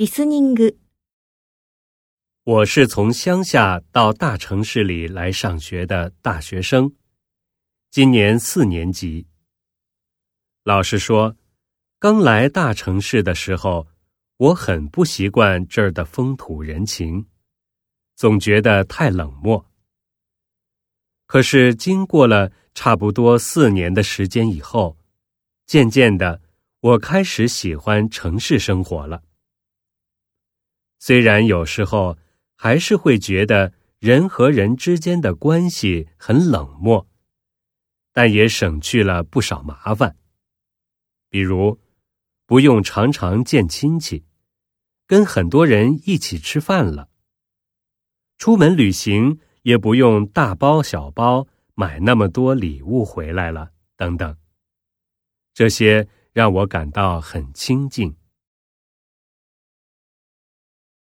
リスニング、我是从乡下到大城市里来上学的大学生，今年四年级。老师说，刚来大城市的时候，我很不习惯这儿的风土人情，总觉得太冷漠。可是经过了差不多四年的时间以后，渐渐的，我开始喜欢城市生活了。 虽然有时候还是会觉得人和人之间的关系很冷漠，但也省去了不少麻烦。比如，不用常常见亲戚，跟很多人一起吃饭了；出门旅行也不用大包小包买那么多礼物回来了，等等。这些让我感到很清静。